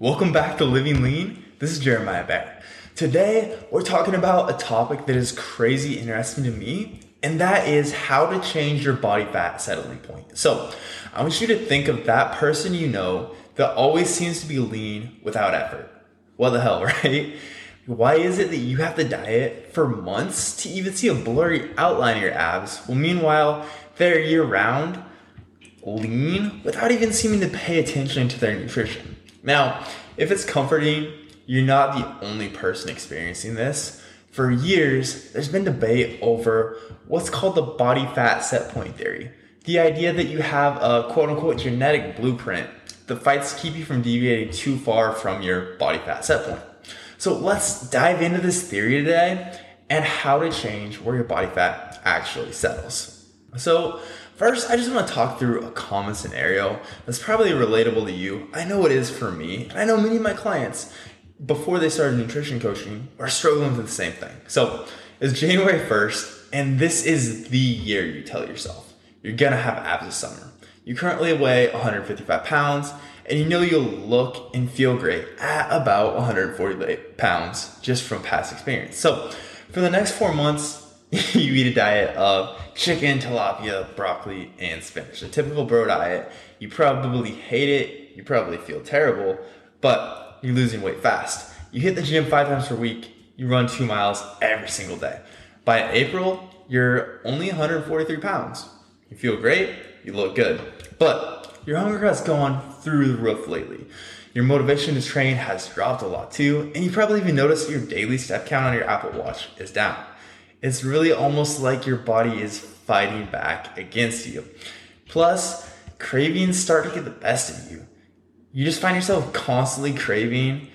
Welcome back to Living Lean. This is Jeremiah Bear. Today, we're talking about a topic that is crazy interesting to me, and that is how to change your body fat settling point. So, I want you to think of that person you know that always seems to be lean without effort. What the hell, right? Why is it that you have to diet for months to even see a blurry outline of your abs? Well, meanwhile, they're year round lean without even seeming to pay attention to their nutrition. Now, if it's comforting, you're not the only person experiencing this. For years, there's been debate over what's called the body fat set point theory. The idea that you have a quote unquote genetic blueprint that fights to keep you from deviating too far from your body fat set point. So let's dive into this theory today and how to change where your body fat actually settles. So, First, I just want to talk through a common scenario that's probably relatable to you. I know it is for me, and I know many of my clients, before they started nutrition coaching, are struggling with the same thing. So, it's January 1st, and this is the year you tell yourself you're gonna have abs this summer. You currently weigh 155 pounds, and you know you'll look and feel great at about 148 pounds just from past experience. So, for the next four months, you eat a diet of chicken, tilapia, broccoli, and spinach. A typical bro diet. You probably hate it. You probably feel terrible, but you're losing weight fast. You hit the gym five times per week. You run two miles every single day. By April, you're only 143 pounds. You feel great. You look good. But your hunger has gone through the roof lately. Your motivation to train has dropped a lot too, and you probably even noticed your daily step count on your Apple Watch is down it's really almost like your body is fighting back against you. Plus, cravings start to get the best of you. You just find yourself constantly craving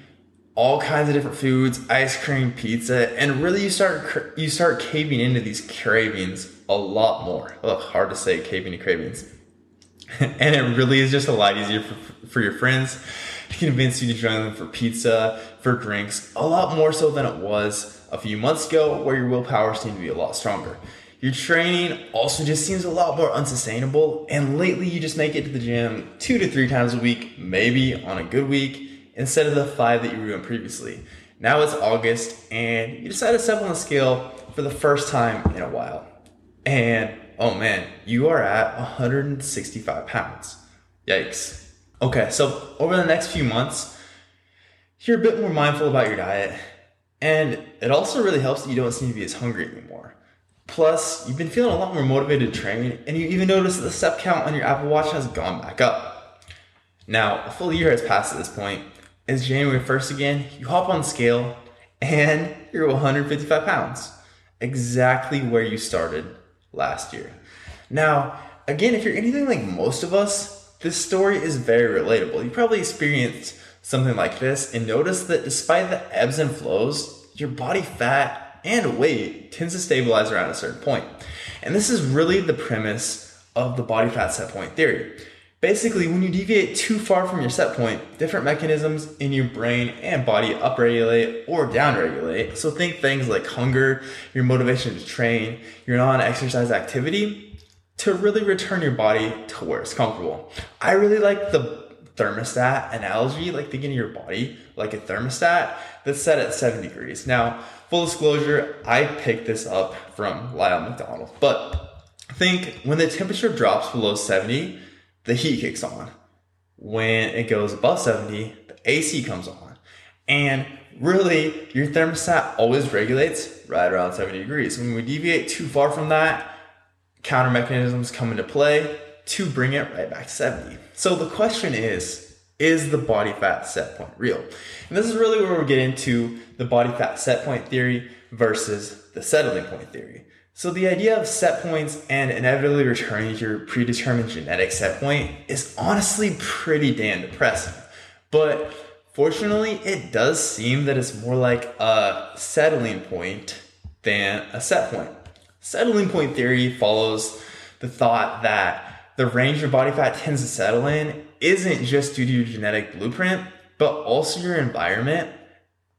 all kinds of different foods, ice cream, pizza, and really you start you start caving into these cravings a lot more. Ugh, hard to say caving to cravings. and it really is just a lot easier for, for your friends to convince you to join them for pizza, for drinks, a lot more so than it was a few months ago where your willpower seemed to be a lot stronger. Your training also just seems a lot more unsustainable, and lately you just make it to the gym two to three times a week, maybe on a good week, instead of the five that you were doing previously. Now it's August, and you decide to step on the scale for the first time in a while. And oh man, you are at 165 pounds. Yikes. Okay, so over the next few months, you're a bit more mindful about your diet and it also really helps that you don't seem to be as hungry anymore. Plus, you've been feeling a lot more motivated to train, and you even notice that the step count on your Apple Watch has gone back up. Now, a full year has passed at this point. It's January 1st again. You hop on the scale, and you're 155 pounds, exactly where you started last year. Now, again, if you're anything like most of us, this story is very relatable. You probably experienced something like this and notice that despite the ebbs and flows, your body fat and weight tends to stabilize around a certain point. And this is really the premise of the body fat set point theory. Basically, when you deviate too far from your set point, different mechanisms in your brain and body upregulate or downregulate. So think things like hunger, your motivation to train, your non-exercise activity to really return your body to where it's comfortable. I really like the thermostat analogy, like thinking of your body like a thermostat that's set at 70 degrees. Now, full disclosure, I picked this up from Lyle McDonald, but think when the temperature drops below 70, the heat kicks on. When it goes above 70, the AC comes on. And really, your thermostat always regulates right around 70 degrees. When we deviate too far from that, counter mechanisms come into play to bring it right back to 70. So the question is, is the body fat set point real? And this is really where we get into the body fat set point theory versus the settling point theory. So the idea of set points and inevitably returning to your predetermined genetic set point is honestly pretty damn depressing. But fortunately, it does seem that it's more like a settling point than a set point. Settling point theory follows the thought that the range your body fat tends to settle in isn't just due to your genetic blueprint, but also your environment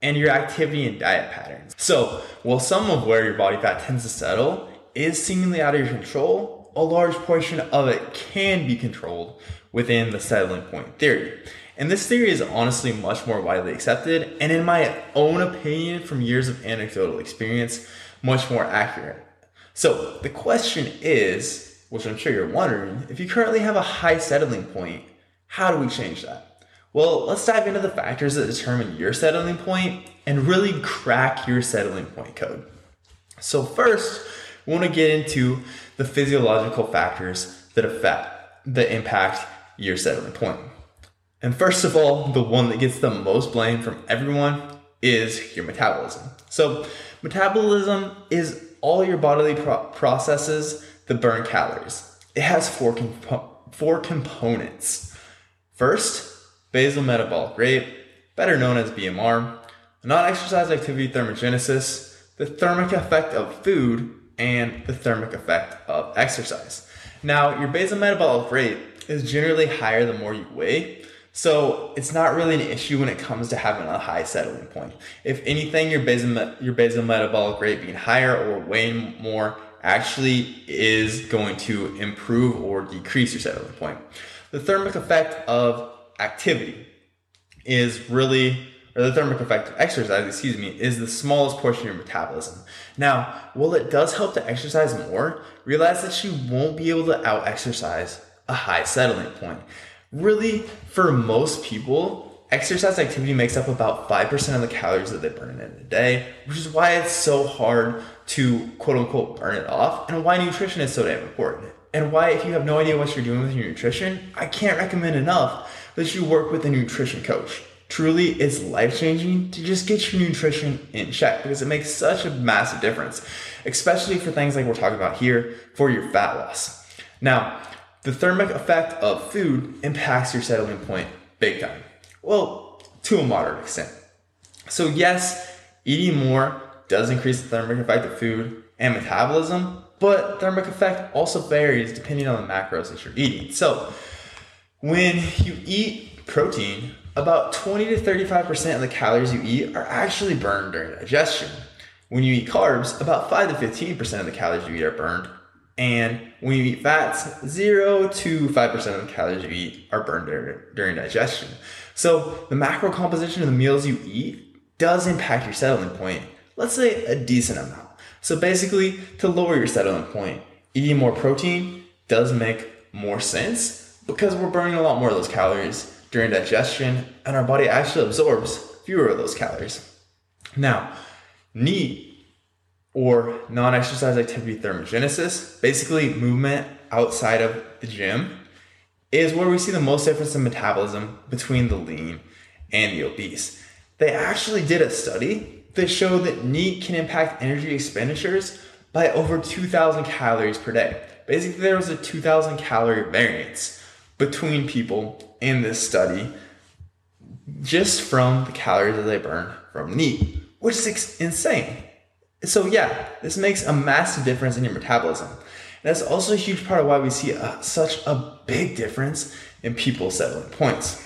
and your activity and diet patterns. So, while some of where your body fat tends to settle is seemingly out of your control, a large portion of it can be controlled within the settling point theory. And this theory is honestly much more widely accepted, and in my own opinion, from years of anecdotal experience, much more accurate. So the question is, which I'm sure you're wondering, if you currently have a high settling point, how do we change that? Well, let's dive into the factors that determine your settling point and really crack your settling point code. So, first, we want to get into the physiological factors that affect, that impact your settling point. And first of all, the one that gets the most blame from everyone is your metabolism. So, metabolism is all your bodily pro- processes that burn calories. It has four, four components. First, basal metabolic rate, better known as BMR, non exercise activity thermogenesis, the thermic effect of food, and the thermic effect of exercise. Now, your basal metabolic rate is generally higher the more you weigh, so it's not really an issue when it comes to having a high settling point. If anything, your basal, your basal metabolic rate being higher or weighing more actually is going to improve or decrease your settling point. The thermic effect of activity is really, or the thermic effect of exercise, excuse me, is the smallest portion of your metabolism. Now, while it does help to exercise more, realize that you won't be able to out exercise a high settling point really, for most people, exercise activity makes up about 5% of the calories that they burn in a day, which is why it's so hard to quote unquote burn it off, and why nutrition is so damn important. And why, if you have no idea what you're doing with your nutrition, I can't recommend enough that you work with a nutrition coach. Truly, it's life changing to just get your nutrition in check because it makes such a massive difference, especially for things like we're talking about here for your fat loss. Now, the thermic effect of food impacts your settling point big time. Well, to a moderate extent. So, yes, eating more does increase the thermic effect of food and metabolism, but thermic effect also varies depending on the macros that you're eating. So, when you eat protein, about 20 to 35% of the calories you eat are actually burned during digestion. When you eat carbs, about 5 to 15% of the calories you eat are burned and when you eat fats, 0 to 5% of the calories you eat are burned during digestion. So the macro composition of the meals you eat does impact your settling point, let's say a decent amount. So basically, to lower your settling point, eating more protein does make more sense because we're burning a lot more of those calories during digestion and our body actually absorbs fewer of those calories. Now, NEAT or non exercise activity thermogenesis, basically movement outside of the gym, is where we see the most difference in metabolism between the lean and the obese. They actually did a study that showed that NEAT can impact energy expenditures by over 2,000 calories per day. Basically, there was a 2,000 calorie variance between people in this study just from the calories that they burn from NEAT, which is insane. So yeah, this makes a massive difference in your metabolism. And that's also a huge part of why we see a, such a big difference in people's settling points.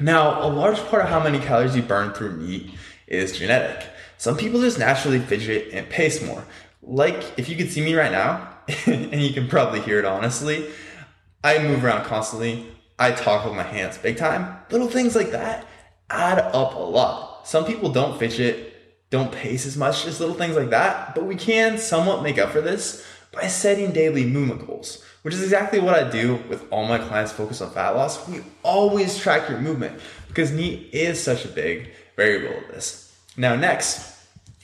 Now, a large part of how many calories you burn through NEAT is genetic. Some people just naturally fidget and pace more. Like if you could see me right now, and you can probably hear it honestly, I move around constantly. I talk with my hands big time. Little things like that add up a lot. Some people don't fidget don't pace as much, just little things like that. But we can somewhat make up for this by setting daily movement goals, which is exactly what I do with all my clients focused on fat loss. We always track your movement because NEAT is such a big variable of this. Now, next,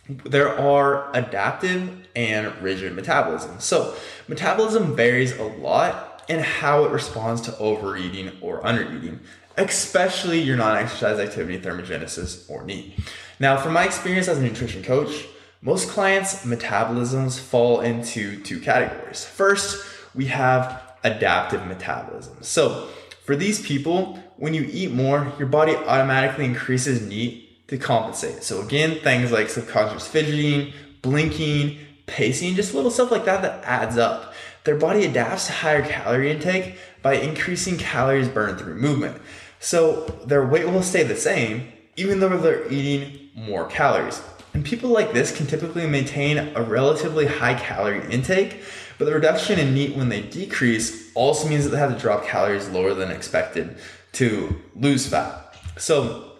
there are adaptive and rigid metabolism. So, metabolism varies a lot in how it responds to overeating or undereating, especially your non exercise activity thermogenesis or NEAT. Now, from my experience as a nutrition coach, most clients' metabolisms fall into two categories. First, we have adaptive metabolism. So, for these people, when you eat more, your body automatically increases NEAT to compensate. So, again, things like subconscious fidgeting, blinking, pacing, just little stuff like that that adds up. Their body adapts to higher calorie intake by increasing calories burned through movement. So, their weight will stay the same even though they're eating more calories. And people like this can typically maintain a relatively high calorie intake, but the reduction in NEAT when they decrease also means that they have to drop calories lower than expected to lose fat. So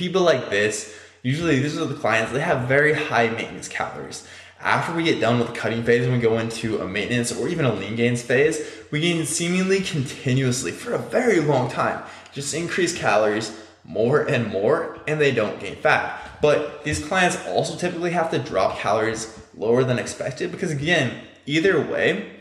people like this, usually these are the clients, they have very high maintenance calories. After we get done with the cutting phase and we go into a maintenance or even a lean gains phase, we gain seemingly continuously for a very long time. Just increase calories more and more, and they don't gain fat. But these clients also typically have to drop calories lower than expected because, again, either way,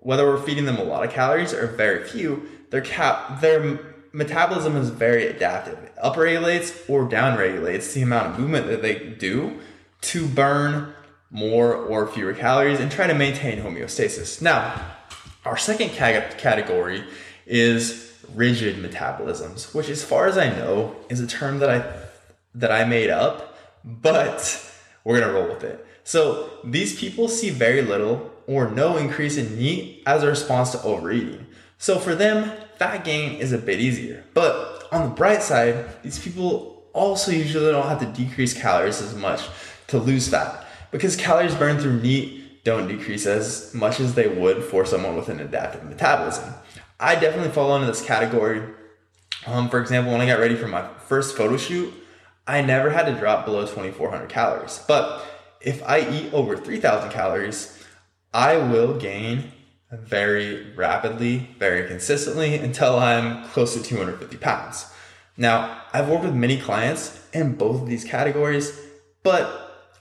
whether we're feeding them a lot of calories or very few, their cap their metabolism is very adaptive. It upregulates or downregulates the amount of movement that they do to burn more or fewer calories and try to maintain homeostasis. Now, our second category is rigid metabolisms, which as far as I know is a term that I that I made up, but we're to roll with it. So, these people see very little or no increase in NEAT as a response to overeating. So for them, fat gain is a bit easier. But on the bright side, these people also usually don't have to decrease calories as much to lose fat because calories burned through NEAT don't decrease as much as they would for someone with an adaptive metabolism. I definitely fall into this category. Um, for example, when I got ready for my first photo shoot, I never had to drop below 2400 calories. But if I eat over 3000 calories, I will gain very rapidly, very consistently until I'm close to 250 pounds. Now, I've worked with many clients in both of these categories, but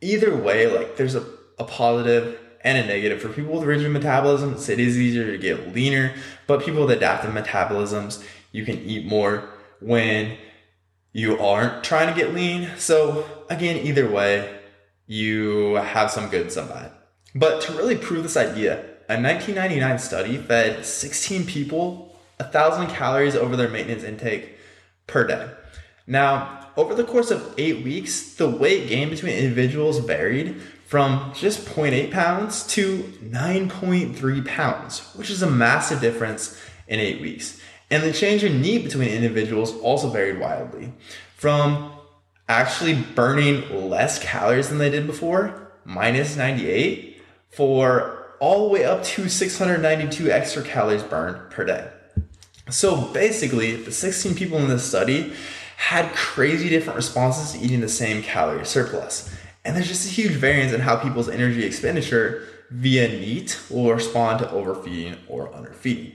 either way, like there's a, a positive and a negative. For people with rigid metabolisms, it is easier to get leaner, but people with adaptive metabolisms, you can eat more when you aren't trying to get lean. So, again, either way, you have some good some bad. But to really prove this idea, a 1999 study fed 16 people 1,000 calories over their maintenance intake per day. Now, over the course of eight weeks, the weight gain between individuals varied from just 0.8 pounds to 9.3 pounds, which is a massive difference in eight weeks. And the change in NEAT between individuals also varied wildly from actually burning less calories than they did before, minus 98, for all the way up to 692 extra calories burned per day. So basically, the 16 people in this study had crazy different responses to eating the same calorie surplus. And there's just a huge variance in how people's energy expenditure via NEAT will respond to overfeeding or underfeeding.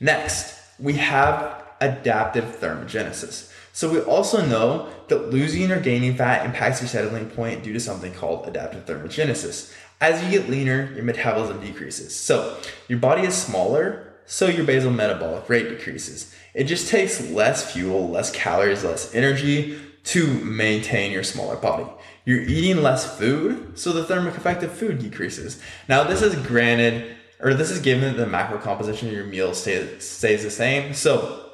Next, we have adaptive thermogenesis. So we also know that losing or gaining fat impacts your settling point due to something called adaptive thermogenesis. As you get leaner, your metabolism decreases. So your body is smaller, so your basal metabolic rate decreases. It just takes less fuel, less calories, less energy to maintain your smaller body. You're eating less food, so the thermic effect of food decreases. Now, this is granted, or this is given that the macro composition of your meal stays, stays the same. So,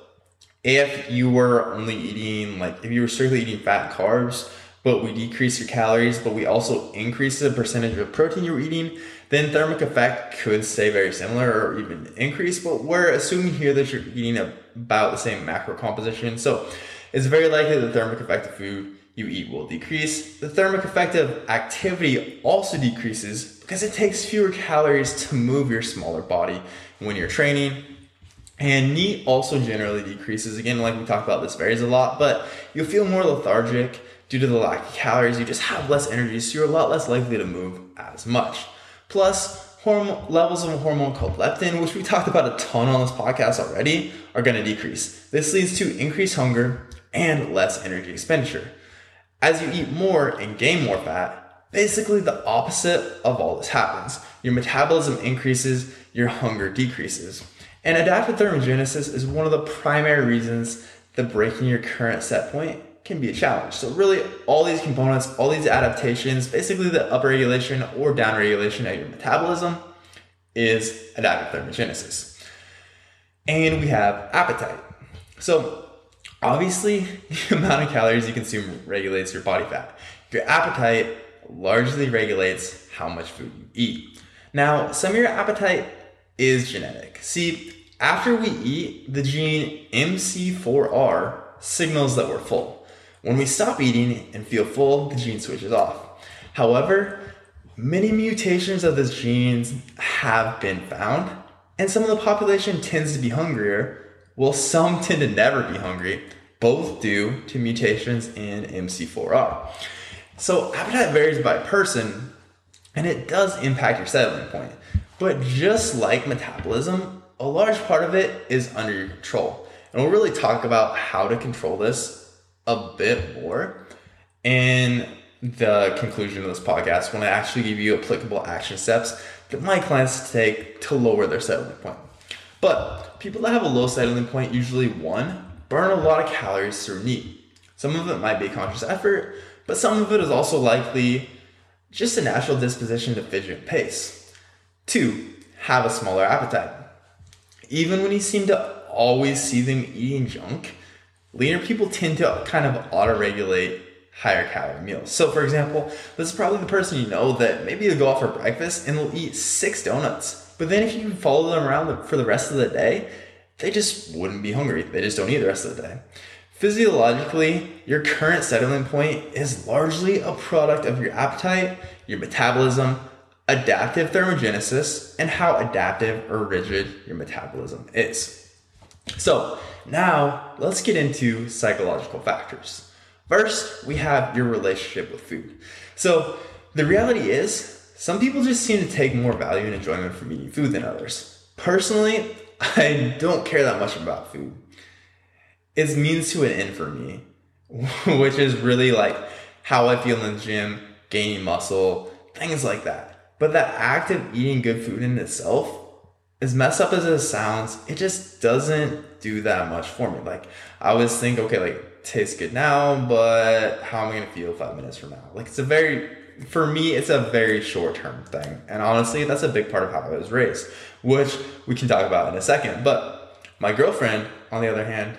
if you were only eating, like, if you were strictly eating fat carbs, but we decrease your calories, but we also increase the percentage of protein you're eating, then thermic effect could stay very similar or even increase. But we're assuming here that you're eating about the same macro composition. So it's very likely the thermic effect of food you eat will decrease. The thermic effect of activity also decreases because it takes fewer calories to move your smaller body when you're training. And NEAT also generally decreases. Again, like we talked about, this varies a lot, but you'll feel more lethargic due to the lack of calories, you just have less energy, so you're a lot less likely to move as much. Plus, hormone levels of a hormone called leptin, which we talked about a ton on this podcast already, are going to decrease. This leads to increased hunger and less energy expenditure. As you eat more and gain more fat, basically the opposite of all this happens. Your metabolism increases, your hunger decreases. And adaptive thermogenesis is one of the primary reasons that breaking your current set point can be a challenge. So really all these components, all these adaptations, basically the upregulation or downregulation of your metabolism is adaptive thermogenesis. And we have appetite. So obviously the amount of calories you consume regulates your body fat. Your appetite largely regulates how much food you eat. Now, some of your appetite is genetic. See, after we eat, the gene MC4R signals that we're full. When we stop eating and feel full, the gene switches off. However, many mutations of this gene have been found, and some of the population tends to be hungrier while some tend to never be hungry, both due to mutations in MC4R. So appetite varies by person, and it does impact your settling point. But just like metabolism, a large part of it is under your control. And we'll really talk about how to control this a bit more in the conclusion of this podcast when I actually give you applicable action steps that my clients take to lower their settling point. But people that have a low settling point usually one burn a lot of calories through NEAT. Some of it might be conscious effort, but some of it is also likely just a natural disposition to fidget and pace. Two, have a smaller appetite. Even when you seem to always see them eating junk, leaner people tend to kind of auto regulate higher calorie meals. So, for example, this is probably the person you know that maybe they'll go out for breakfast and they'll eat six donuts. But then if you can follow them around for the rest of the day, they just wouldn't be hungry. They just don't eat the rest of the day. Physiologically, your current settling point is largely a product of your appetite, your metabolism, adaptive thermogenesis, and how adaptive or rigid your metabolism is. So, now let's get into psychological factors. First, we have your relationship with food. So, the reality is, some people just seem to take more value and enjoyment from eating food than others. Personally, I don't care that much about food. It's means to an end for me, which is really like how I feel in the gym, gaining muscle, things like that. But the act of eating good food in itself, as messed up as it sounds, it just doesn't do that much for me. Like I always think, okay, like tastes good now, but how am I gonna feel five minutes from now? Like it's a very for me, it's a very short term thing. And honestly, that's a big part of how I was raised, which we can talk about in a second. But my girlfriend, on the other hand,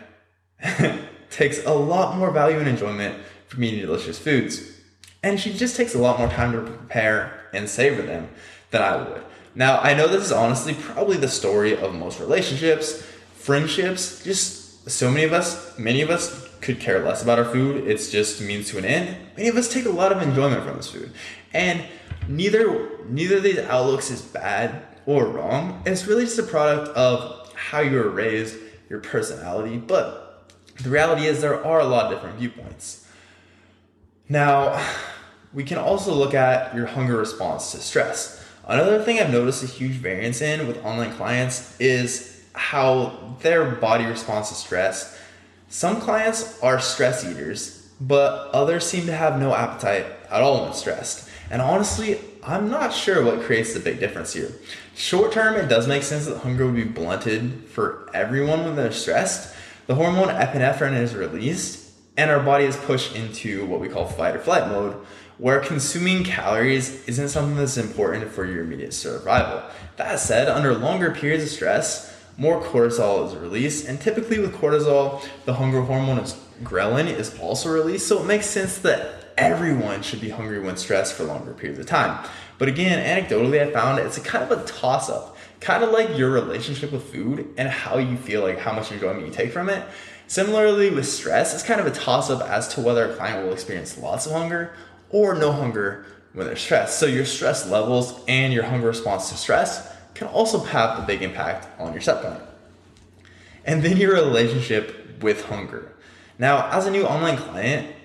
takes a lot more value and enjoyment from eating delicious foods. And she just takes a lot more time to prepare and savor them than I would. Now, I know this is honestly probably the story of most relationships, friendships, just so many of us, many of us could care less about our food. It's just means to an end. Many of us take a lot of enjoyment from this food. And neither neither of these outlooks is bad or wrong. It's really just a product of how you were raised, your personality. But the reality is there are a lot of different viewpoints. Now, we can also look at your hunger response to stress. Another thing I've noticed a huge variance in with online clients is how their body responds to stress some clients are stress eaters, but others seem to have no appetite at all when stressed. And honestly, I'm not sure what creates the big difference here. Short term, it does make sense that hunger would be blunted for everyone when they're stressed. The hormone epinephrine is released, and our body is pushed into what we call fight or flight mode, where consuming calories isn't something that's important for your immediate survival. That said, under longer periods of stress, more cortisol is released. And typically with cortisol, the hunger hormone is ghrelin is also released. So it makes sense that everyone should be hungry when stressed for longer periods of time. But again, anecdotally, I found it's a kind of a toss up, kind of like your relationship with food and how you feel like how much enjoyment you take from it. Similarly, with stress, it's kind of a toss up as to whether a client will experience lots of hunger or no hunger when they're stressed. So, your stress levels and your hunger response to stress can also have a big impact on your set point. And then your relationship with hunger. Now, as a new online client,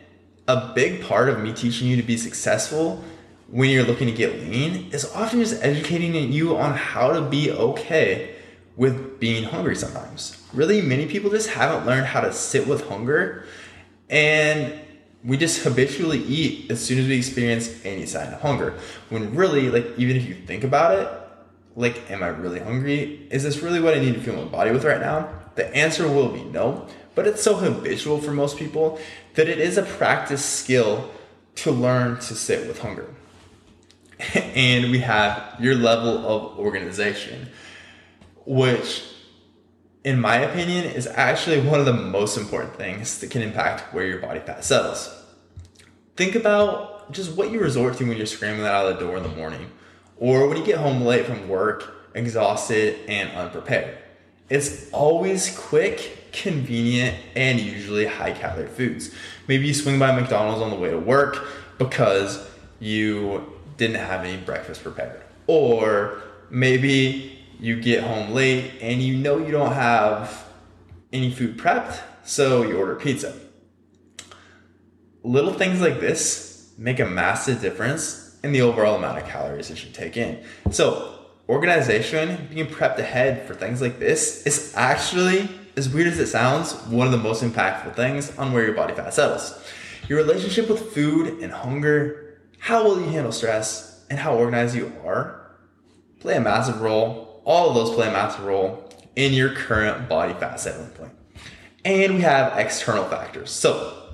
a big part of me teaching you to be successful when you're looking to get lean is often just educating you on how to be okay with being hungry sometimes. Really, many people just haven't learned how to sit with hunger and we just habitually eat as soon as we experience any sign of hunger. When really, like, even if you think about it, like, am I really hungry? Is this really what I need to fuel my body with right now? The answer will be no, but it's so habitual for most people that it is a practice skill to learn to sit with hunger. and we have your level of organization, which, in my opinion, is actually one of the most important things that can impact where your body fat settles. Think about just what you resort to when you're scrambling out of the door in the morning or when you get home late from work, exhausted and unprepared. It's always quick, convenient, and usually high calorie foods. Maybe you swing by McDonald's on the way to work because you didn't have any breakfast prepared. Or maybe you get home late and you know you don't have any food prepped, so you order pizza. Little things like this make a massive difference in the overall amount of calories that you take in. So, organization, being prepped ahead for things like this is actually, as weird as it sounds, one of the most impactful things on where your body fat settles. Your relationship with food and hunger, how well you handle stress, and how organized you are play a massive role. All of those play a massive role in your current body fat settling point. And we have external factors. So,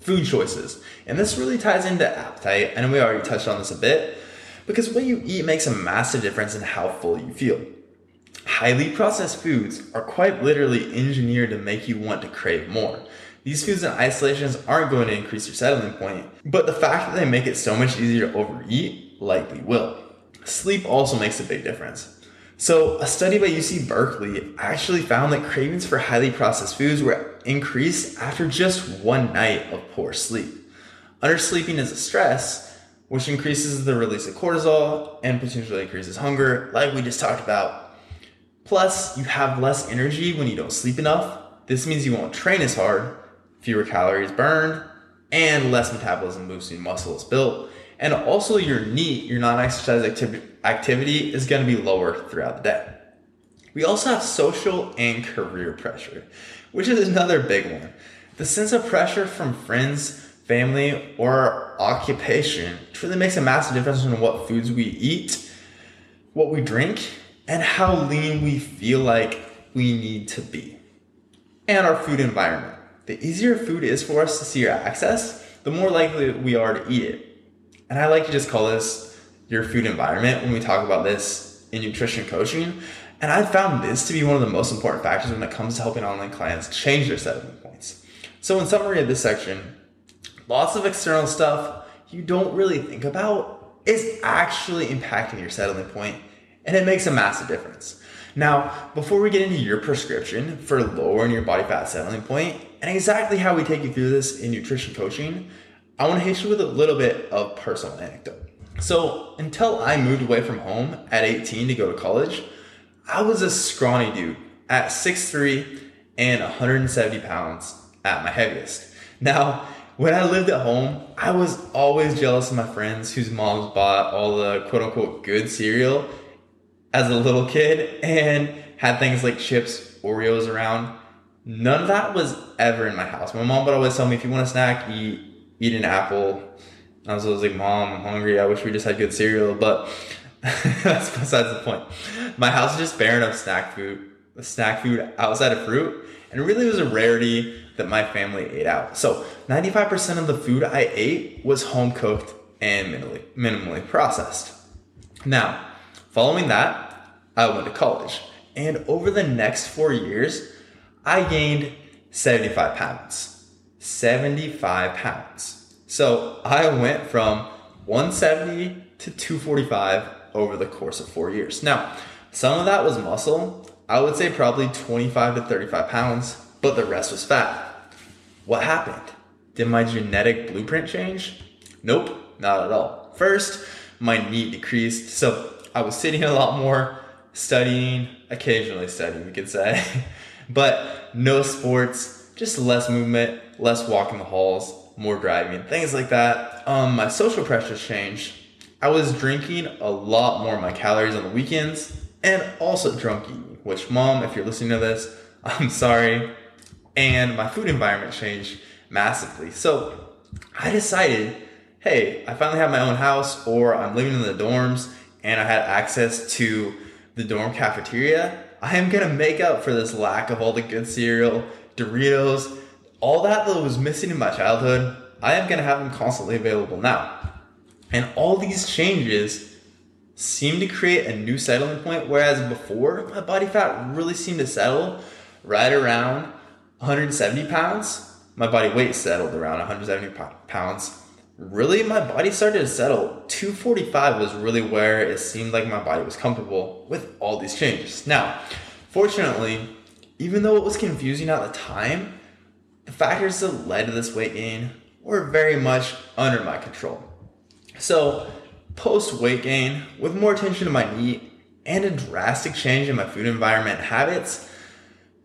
food choices. And this really ties into appetite, and we already touched on this a bit, because what you eat makes a massive difference in how full you feel. Highly processed foods are quite literally engineered to make you want to crave more. These foods in isolations aren't going to increase your settling point, but the fact that they make it so much easier to overeat likely will. Sleep also makes a big difference. So, a study by UC Berkeley actually found that cravings for highly processed foods were increased after just one night of poor sleep. Undersleeping is a stress, which increases the release of cortisol and potentially increases hunger, like we just talked about. Plus, you have less energy when you don't sleep enough. This means you won't train as hard, fewer calories burned, and less metabolism boosting muscle is built. And also, your NEAT, your non exercise activity, activity, is going to be lower throughout the day. We also have social and career pressure, which is another big one. The sense of pressure from friends, family, or occupation truly makes a massive difference in what foods we eat, what we drink, and how lean we feel like we need to be. And our food environment. The easier food is for us to see or access, the more likely we are to eat it. And I like to just call this your food environment when we talk about this in nutrition coaching. And I found this to be one of the most important factors when it comes to helping online clients change their settling points. So, in summary of this section, lots of external stuff you don't really think about is actually impacting your settling point, and it makes a massive difference. Now, before we get into your prescription for lowering your body fat settling point and exactly how we take you through this in nutrition coaching, I want to hit you with a little bit of personal anecdote. So, until I moved away from home at 18 to go to college, I was a scrawny dude at 6'3 and 170 pounds at my heaviest. Now, when I lived at home, I was always jealous of my friends whose moms bought all the quote unquote good cereal as a little kid and had things like chips, Oreos around. None of that was ever in my house. My mom would always tell me if you want a snack, eat eat an apple. I was always like, Mom, I'm hungry. I wish we just had good cereal. But that's besides the point. My house is just barren of snack food, snack food outside of fruit. And it really was a rarity that my family ate out. So 95% of the food I ate was home cooked and minimally, minimally processed. Now, following that, I went to college. And over the next four years, I gained 75 pounds. 75 pounds. So I went from 170 to 245 over the course of four years. Now, some of that was muscle. I would say probably 25 to 35 pounds, but the rest was fat. What happened? Did my genetic blueprint change? Nope, not at all. First, my NEAT decreased, so I was sitting a lot more, studying, occasionally studying, we could say, but no sports, just less movement, less walking the halls, more driving, things like that. Um, my social pressures changed. I was drinking a lot more of my calories on the weekends and also drunk eating, which, mom, if you're listening to this, I'm sorry. And my food environment changed massively. So I decided, hey, I finally have my own house or I'm living in the dorms and I had access to the dorm cafeteria. I am gonna make up for this lack of all the good cereal, Doritos, all that that was missing in my childhood, I am going to have them constantly available now. And all these changes seem to create a new settling point, whereas before, my body fat really seemed to settle right around 170 pounds. My body weight settled around 170 pounds. Really, my body started to settle. 245 was really where it seemed like my body was comfortable with all these changes. Now, fortunately, even though it was confusing at the time, the factors that led to this weight gain were very much under my control. So, post weight gain, with more attention to my NEAT and a drastic change in my food environment habits,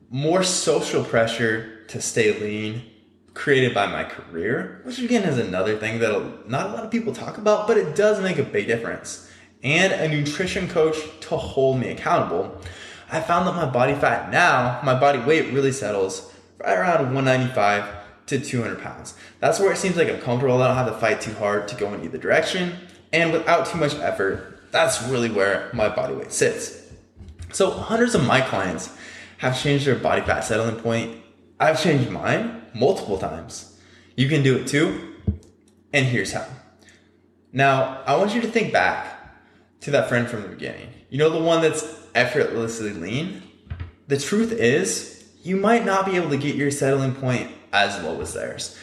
more social pressure to stay lean created by my career, which again is another thing that not a lot of people talk about, but it does make a big difference. And a nutrition coach to hold me accountable. I found that my body fat now, my body weight really settles right around 195 to 200 pounds. That's where it seems like I'm comfortable. I don't have to fight too hard to go in either direction. And without too much effort, that's really where my body weight sits. So hundreds of my clients have changed their body fat settling point. I've changed mine multiple times. You can do it too. And here's how. Now, I want you to think back to that friend from the beginning. You know, the one that's effortlessly lean? The truth is, you might not be able to get your settling point as low as theirs.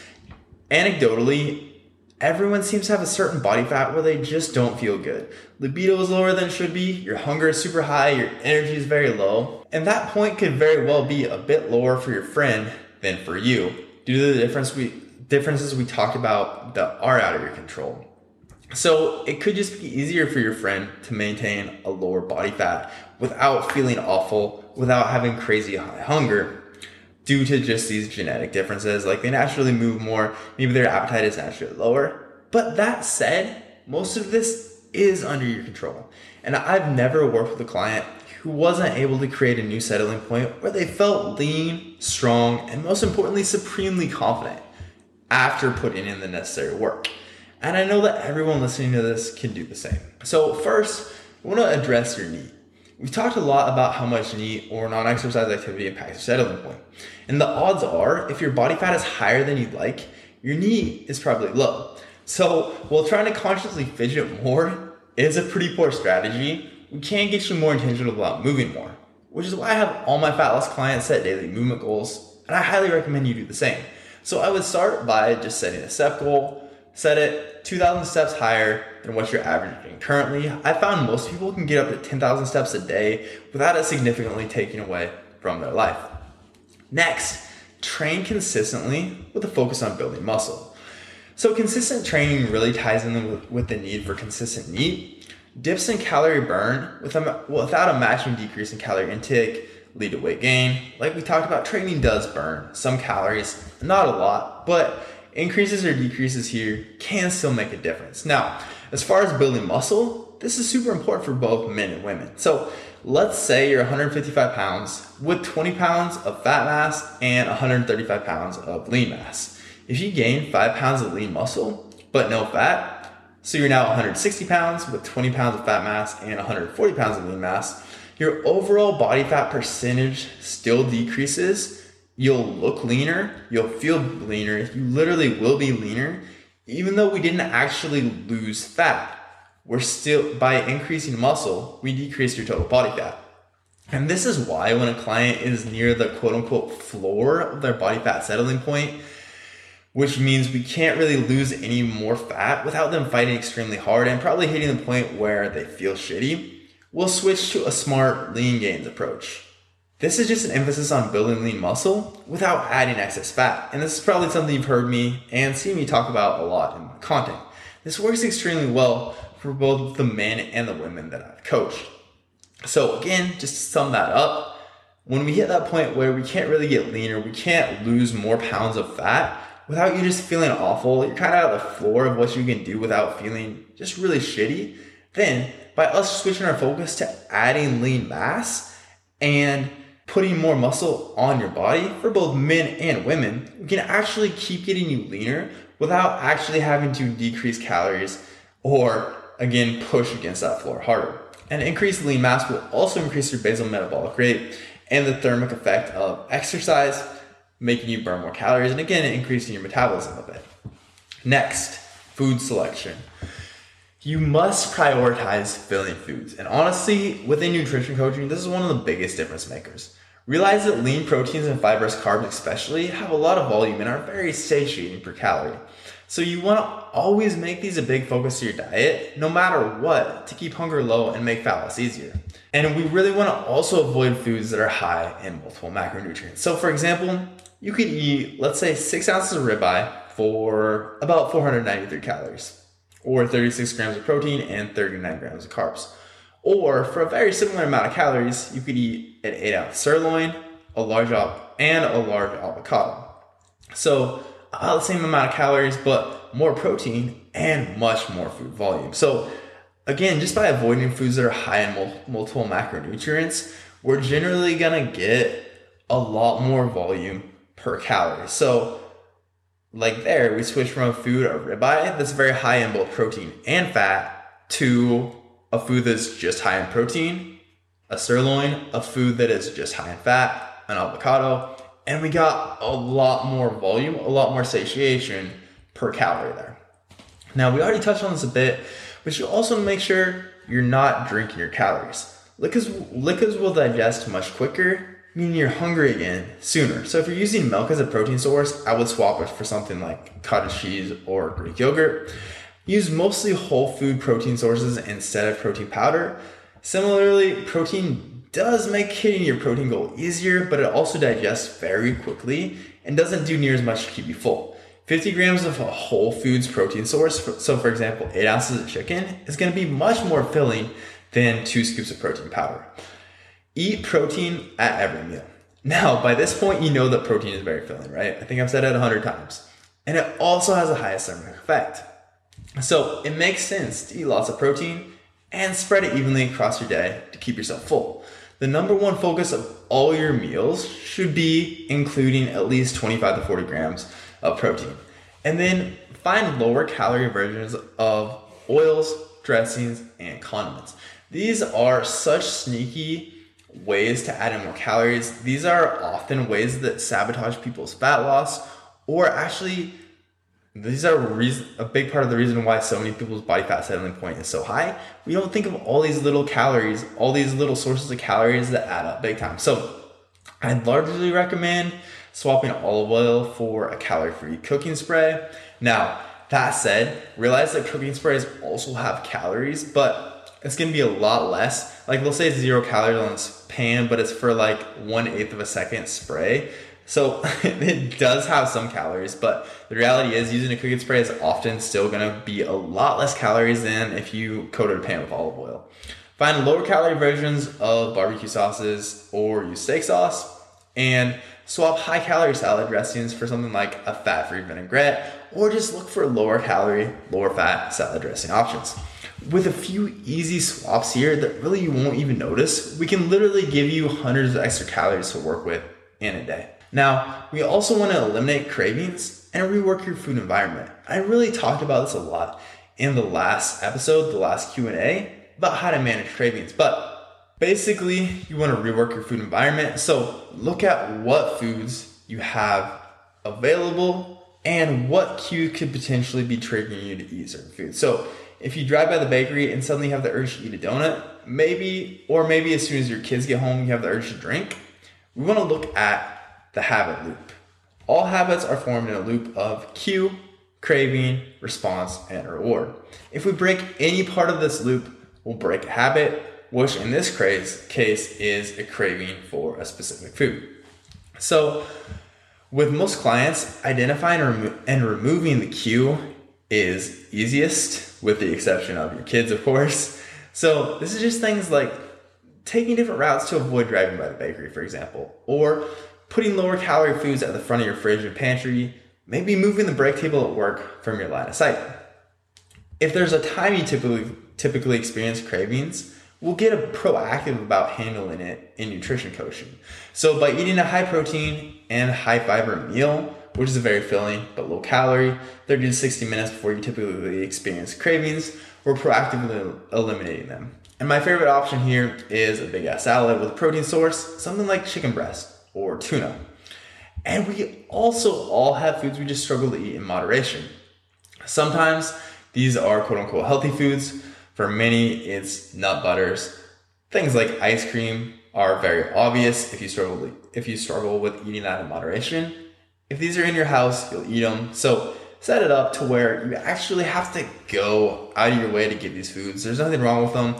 Anecdotally, everyone seems to have a certain body fat where they just don't feel good. Libido is lower than it should be, your hunger is super high, your energy is very low, and that point could very well be a bit lower for your friend than for you due to the difference we differences we talked about that are out of your control. So it could just be easier for your friend to maintain a lower body fat without feeling awful, without having crazy hunger due to just these genetic differences. Like they naturally move more, maybe their appetite is naturally lower. But that said, most of this is under your control. And I've never worked with a client who wasn't able to create a new settling point where they felt lean, strong, and most importantly, supremely confident after putting in the necessary work. And I know that everyone listening to this can do the same. So, first, I want to address your NEAT. We've talked a lot about how much NEAT or non exercise activity impacts your settling point. And the odds are, if your body fat is higher than you'd like, your NEAT is probably low. So, while trying to consciously fidget more is a pretty poor strategy, we can get you more intentional about moving more, which is why I have all my fat loss clients set daily movement goals, and I highly recommend you do the same. So, I would start by just setting a step goal set it 2,000 steps higher than what you're averaging currently. I found most people can get up to 10,000 steps a day without it significantly taking away from their life. Next, train consistently with a focus on building muscle. So, consistent training really ties in with the need for consistent NEAT. Dips in calorie burn without a matching decrease in calorie intake lead to weight gain. Like we talked about, training does burn some calories, not a lot, but increases or decreases here can still make a difference. Now, as far as building muscle, this is super important for both men and women. So let's say you're 155 pounds with 20 pounds of fat mass and 135 pounds of lean mass. If you gain five pounds of lean muscle, but no fat, so you're now 160 pounds with 20 pounds of fat mass and 140 pounds of lean mass, your overall body fat percentage still decreases you'll look leaner, you'll feel leaner, you literally will be leaner, even though we didn't actually lose fat. We're still, by increasing muscle, we decrease your total body fat. And this is why when a client is near the quote unquote floor of their body fat settling point, which means we can't really lose any more fat without them fighting extremely hard and probably hitting the point where they feel shitty, we'll switch to a smart lean gains approach. This is just an emphasis on building lean muscle without adding excess fat. And this is probably something you've heard me and seen me talk about a lot in my content. This works extremely well for both the men and the women that I've coached. So again, just to sum that up, when we hit that point where we can't really get leaner, we can't lose more pounds of fat without you just feeling awful, you're kind of at the floor of what you can do without feeling just really shitty, then by us switching our focus to adding lean mass and putting more muscle on your body for both men and women, can actually keep getting you leaner without actually having to decrease calories or again push against that floor harder. And increased lean mass will also increase your basal metabolic rate and the thermic effect of exercise, making you burn more calories and again increasing your metabolism a bit. Next, food selection you must prioritize filling foods. And honestly, within nutrition coaching, this is one of the biggest difference makers. Realize that lean proteins and fibrous carbs, especially, have a lot of volume and are very satiating per calorie. So you want to always make these a big focus of your diet, no matter what, to keep hunger low and make fat loss easier. And we really want to also avoid foods that are high in multiple macronutrients. So, for example, you could eat, let's say, six ounces of ribeye for about 493 calories or 36 grams of protein and 39 grams of carbs. Or for a very similar amount of calories, you could eat an 8 ounce sirloin, a large op- and a large avocado. So about the same amount of calories, but more protein and much more food volume. So again, just by avoiding foods that are high in multiple macronutrients, we're generally gonna get a lot more volume per calorie. So like there, we switch from a food, a ribeye, that's very high in both protein and fat, to a food that's just high in protein, a sirloin, a food that is just high in fat, an avocado, and we got a lot more volume, a lot more satiation per calorie there. Now, we already touched on this a bit, but you also make sure you're not drinking your calories. Liquids, liquids will digest much quicker, meaning you're hungry again sooner. So if you're using milk as a protein source, I would swap it for something like cottage cheese or Greek yogurt. Use mostly whole food protein sources instead of protein powder. Similarly, protein does make hitting your protein goal easier, but it also digests very quickly and doesn't do near as much to keep you full. 50 grams of a whole foods protein source, so for example, 8 ounces of chicken, is going to be much more filling than 2 scoops of protein powder. Eat protein at every meal. Now, by this point, you know that protein is very filling, right? I think I've said it 100 times. And it also has a high thermic effect. So it makes sense to eat lots of protein and spread it evenly across your day to keep yourself full. The number one focus of all your meals should be including at least 25 to 40 grams of protein. And then find lower calorie versions of oils, dressings, and condiments. These are such sneaky ways to add in more calories. These are often ways that sabotage people's fat loss or actually these are reason, a big part of the reason why so many people's body fat settling point is so high. We don't think of all these little calories, all these little sources of calories that add up big time. So I'd largely recommend swapping olive oil for a calorie-free cooking spray. Now, that said, realize that cooking sprays also have calories, but it's gonna be a lot less. Like they'll say zero calories on this pan, but it's for like one eighth of a second spray. So it does have some calories, but the reality is using a cooking spray is often still gonna be a lot less calories than if you coated a pan with olive oil. Find lower calorie versions of barbecue sauces or use steak sauce and swap high calorie salad dressings for something like a fat free vinaigrette or just look for lower calorie, lower fat salad dressing options. With a few easy swaps here that really you won't even notice, we can literally give you hundreds of extra calories to work with in a day. Now, we also want to eliminate cravings and rework your food environment. I really talked about this a lot in the last episode, the last Q&A, about how to manage cravings. But basically, you want to rework your food environment. So, look at what foods you have available and what cues could potentially be triggering you to eat certain foods. So, if you drive by the bakery and suddenly have the urge to eat a donut, maybe, or maybe as soon as your kids get home, you have the urge to drink, we want to look at the habit loop. All habits are formed in a loop of cue, craving, response, and reward. If we break any part of this loop, we'll break a habit, which in this case is a craving for a specific food. So, with most clients, identifying and removing the cue is easiest, with the exception of your kids, of course. So, this is just things like taking different routes to avoid driving by the bakery, for example, or putting lower calorie foods at the front of your fridge or pantry, maybe moving the break table at work from your line of sight. If there's a time you typically typically experience cravings, we'll get a proactive about handling it in nutrition coaching. So by eating a high protein and high fiber meal, which is very filling but low calorie, 30 to 60 minutes before you typically experience cravings, we're proactively eliminating them. And my favorite option here is a big ass salad with a protein source, something like chicken breast or tuna. And we also all have foods we just struggle to eat in moderation. Sometimes these are quote unquote healthy foods. For many, it's nut butters. Things like ice cream are very obvious if you struggle if you struggle with eating that in moderation. If these are in your house, you'll eat them. So set it up to where you actually have to go out of your way to get these foods. There's nothing wrong with them.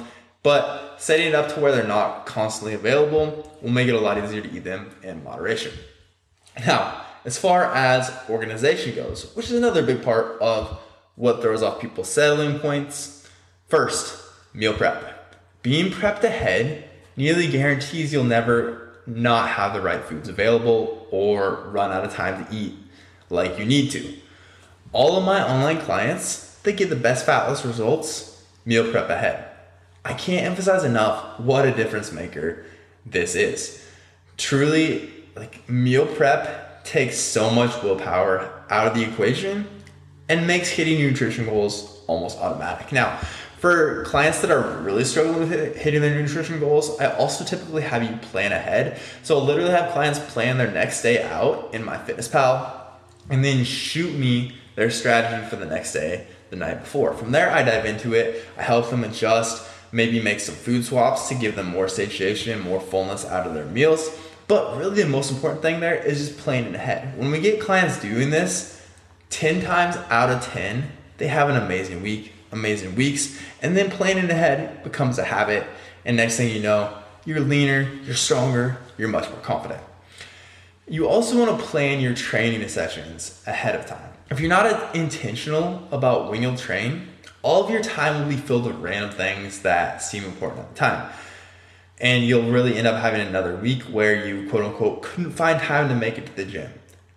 But setting it up to where they're not constantly available will make it a lot easier to eat them in moderation. Now, as far as organization goes, which is another big part of what throws off people's settling points, first, meal prep. Being prepped ahead nearly guarantees you'll never not have the right foods available or run out of time to eat like you need to. All of my online clients, they get the best fat loss results meal prep ahead. I can't emphasize enough what a difference maker this is. Truly, like meal prep takes so much willpower out of the equation and makes hitting nutrition goals almost automatic. Now, for clients that are really struggling with hitting their nutrition goals, I also typically have you plan ahead. So I'll literally have clients plan their next day out in MyFitnessPal and then shoot me their strategy for the next day the night before. From there, I dive into it. I help them adjust, maybe make some food swaps to give them more satiation, more fullness out of their meals. But really, the most important thing there is just planning ahead. When we get clients doing this, 10 times out of 10, they have an amazing week, amazing weeks, and then planning ahead becomes a habit. And next thing you know, you're leaner, you're stronger, you're much more confident. You also want to plan your training sessions ahead of time. If you're not intentional about when you'll train, all of your time will be filled with random things that seem important at the time. And you'll really end up having another week where you quote unquote couldn't find time to make it to the gym.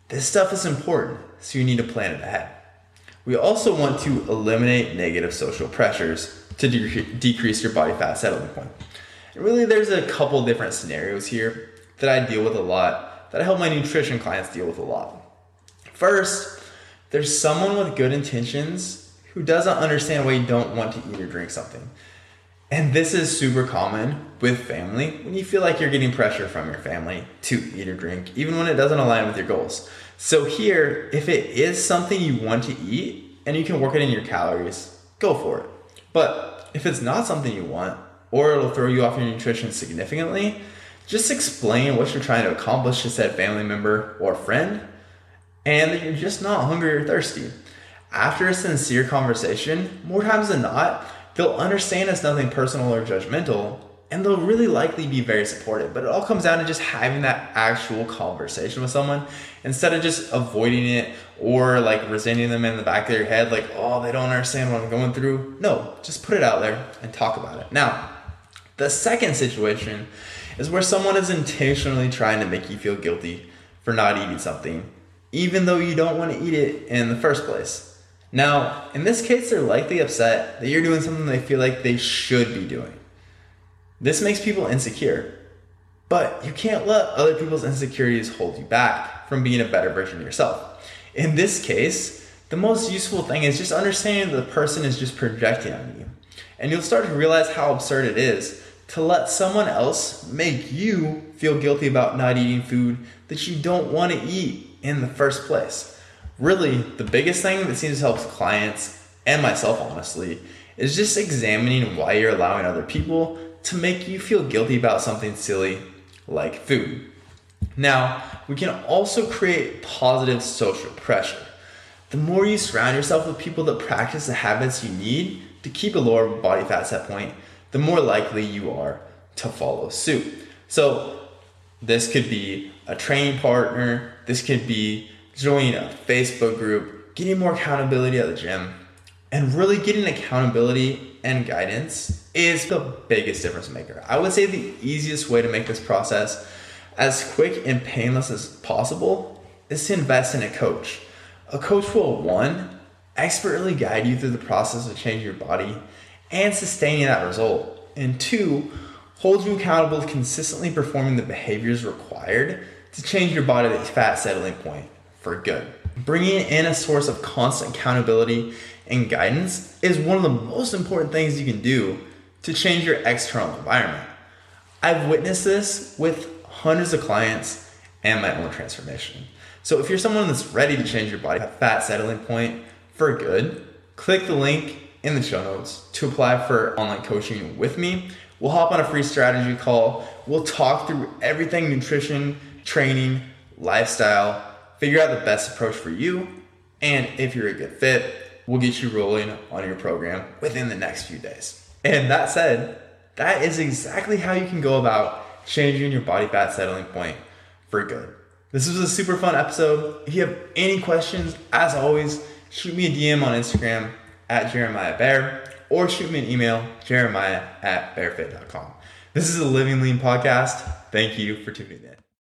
This stuff is important, so you need to plan it ahead. We also want to eliminate negative social pressures to de- decrease your body fat settling point. And really, there's a couple different scenarios here that I deal with a lot, that I help my nutrition clients deal with a lot. First, there's someone with good intentions who doesn't understand why you don't want to eat or drink something. And this is super common with family when you feel like you're getting pressure from your family to eat or drink, even when it doesn't align with your goals. So, here, if it is something you want to eat and you can work it in your calories, go for it. But if it's not something you want, or it'll throw you off your nutrition significantly, just explain what you're trying to accomplish to said family member or friend and that you're just not hungry or thirsty. After a sincere conversation, more times than not, they'll understand it's nothing personal or judgmental, and they'll really likely be very supportive. But it all comes down to just having that actual conversation with someone instead of just avoiding it or like resenting them in the back of your head, like, oh, they don't understand what I'm going through. No, just put it out there and talk about it. Now, the second situation is where someone is intentionally trying to make you feel guilty for not eating something even though you don't want to eat it in the first place. Now, in this case, they're likely upset that you're doing something they feel like they should be doing. This makes people insecure, but you can't let other people's insecurities hold you back from being a better version of yourself. In this case, the most useful thing is just understanding that the person is just projecting on you. And you'll start to realize how absurd it is to let someone else make you feel guilty about not eating food that you don't want to eat in the first place. Really, the biggest thing that seems to help clients and myself, honestly, is just examining why you're allowing other people to make you feel guilty about something silly like food. Now, we can also create positive social pressure. The more you surround yourself with people that practice the habits you need to keep a lower body fat set point, the more likely you are to follow suit. So, this could be a training partner, this could be joining a Facebook group, getting more accountability at the gym, and really getting accountability and guidance is the biggest difference maker. I would say the easiest way to make this process as quick and painless as possible is to invest in a coach. A coach will, one, expertly guide you through the process of changing your body and sustaining that result, and two, hold you accountable to consistently performing the behaviors required to change your body fat settling point for good. Bringing in a source of constant accountability and guidance is one of the most important things you can do to change your external environment. I've witnessed this with hundreds of clients and my own transformation. So if you're someone that's ready to change your body fat settling point for good, click the link in the show notes to apply for online coaching with me We'll hop on a free strategy call. We'll talk through everything nutrition, training, lifestyle, figure out the best approach for you. And if you're a good fit, we'll get you rolling on your program within the next few days. And that said, that is exactly how you can go about changing your body fat settling point for good. This was a super fun episode. If you have any questions, as always, shoot me a DM on Instagram at Jeremiah Bear or shoot me an email, jeremiah at bearfit.com. This is a Living Lean podcast. Thank you for tuning in.